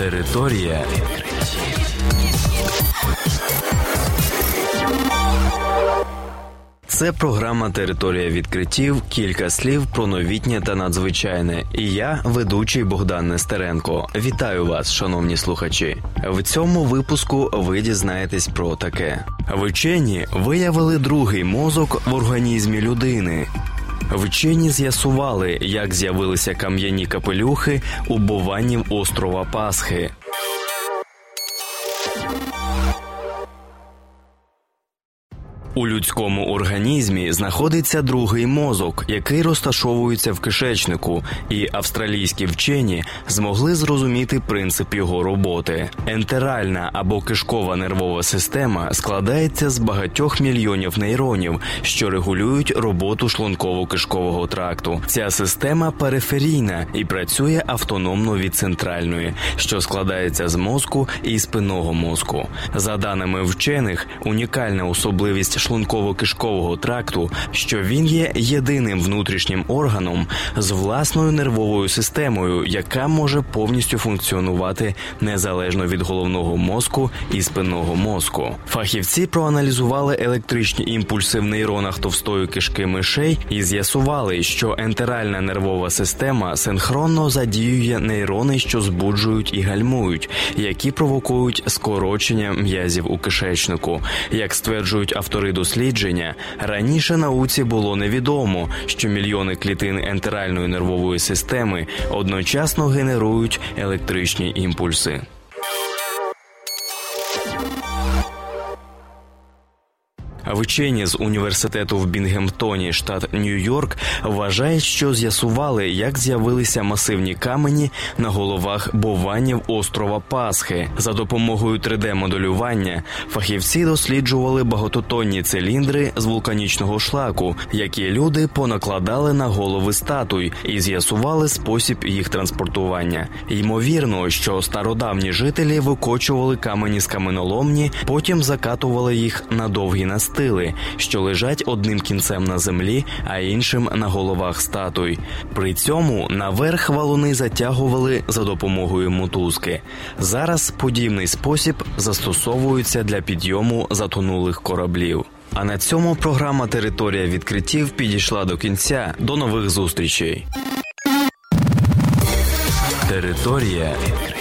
Територія Це програма Територія відкриттів. Кілька слів про новітнє та надзвичайне. І я, ведучий Богдан Нестеренко. Вітаю вас, шановні слухачі. В цьому випуску ви дізнаєтесь про таке: вчені виявили другий мозок в організмі людини. Вчені з'ясували, як з'явилися кам'яні капелюхи у бованів острова Пасхи. У людському організмі знаходиться другий мозок, який розташовується в кишечнику, і австралійські вчені змогли зрозуміти принцип його роботи. Ентеральна або кишкова нервова система складається з багатьох мільйонів нейронів, що регулюють роботу шлунково-кишкового тракту. Ця система периферійна і працює автономно від центральної, що складається з мозку і спинного мозку. За даними вчених, унікальна особливість шлунково-кишкового тракту, що він є єдиним внутрішнім органом з власною нервовою системою, яка може повністю функціонувати незалежно від головного мозку і спинного мозку. Фахівці проаналізували електричні імпульси в нейронах товстої кишки мишей і з'ясували, що ентеральна нервова система синхронно задіює нейрони, що збуджують і гальмують, які провокують скорочення м'язів у кишечнику, як стверджують автори дослідження раніше науці було невідомо, що мільйони клітин ентеральної нервової системи одночасно генерують електричні імпульси. Вчені з університету в Бінгемтоні, штат Нью-Йорк, вважають, що з'ясували, як з'явилися масивні камені на головах бованів острова Пасхи. За допомогою 3D-моделювання фахівці досліджували багатотонні циліндри з вулканічного шлаку, які люди понакладали на голови статуй, і з'ясували спосіб їх транспортування. Ймовірно, що стародавні жителі викочували камені з каменоломні, потім закатували їх на довгі настили стили, що лежать одним кінцем на землі, а іншим на головах статуй. При цьому наверх валуни затягували за допомогою мотузки. Зараз подібний спосіб застосовується для підйому затонулих кораблів. А на цьому програма Територія відкриттів підійшла до кінця. До нових зустрічей. Територія відкриттів.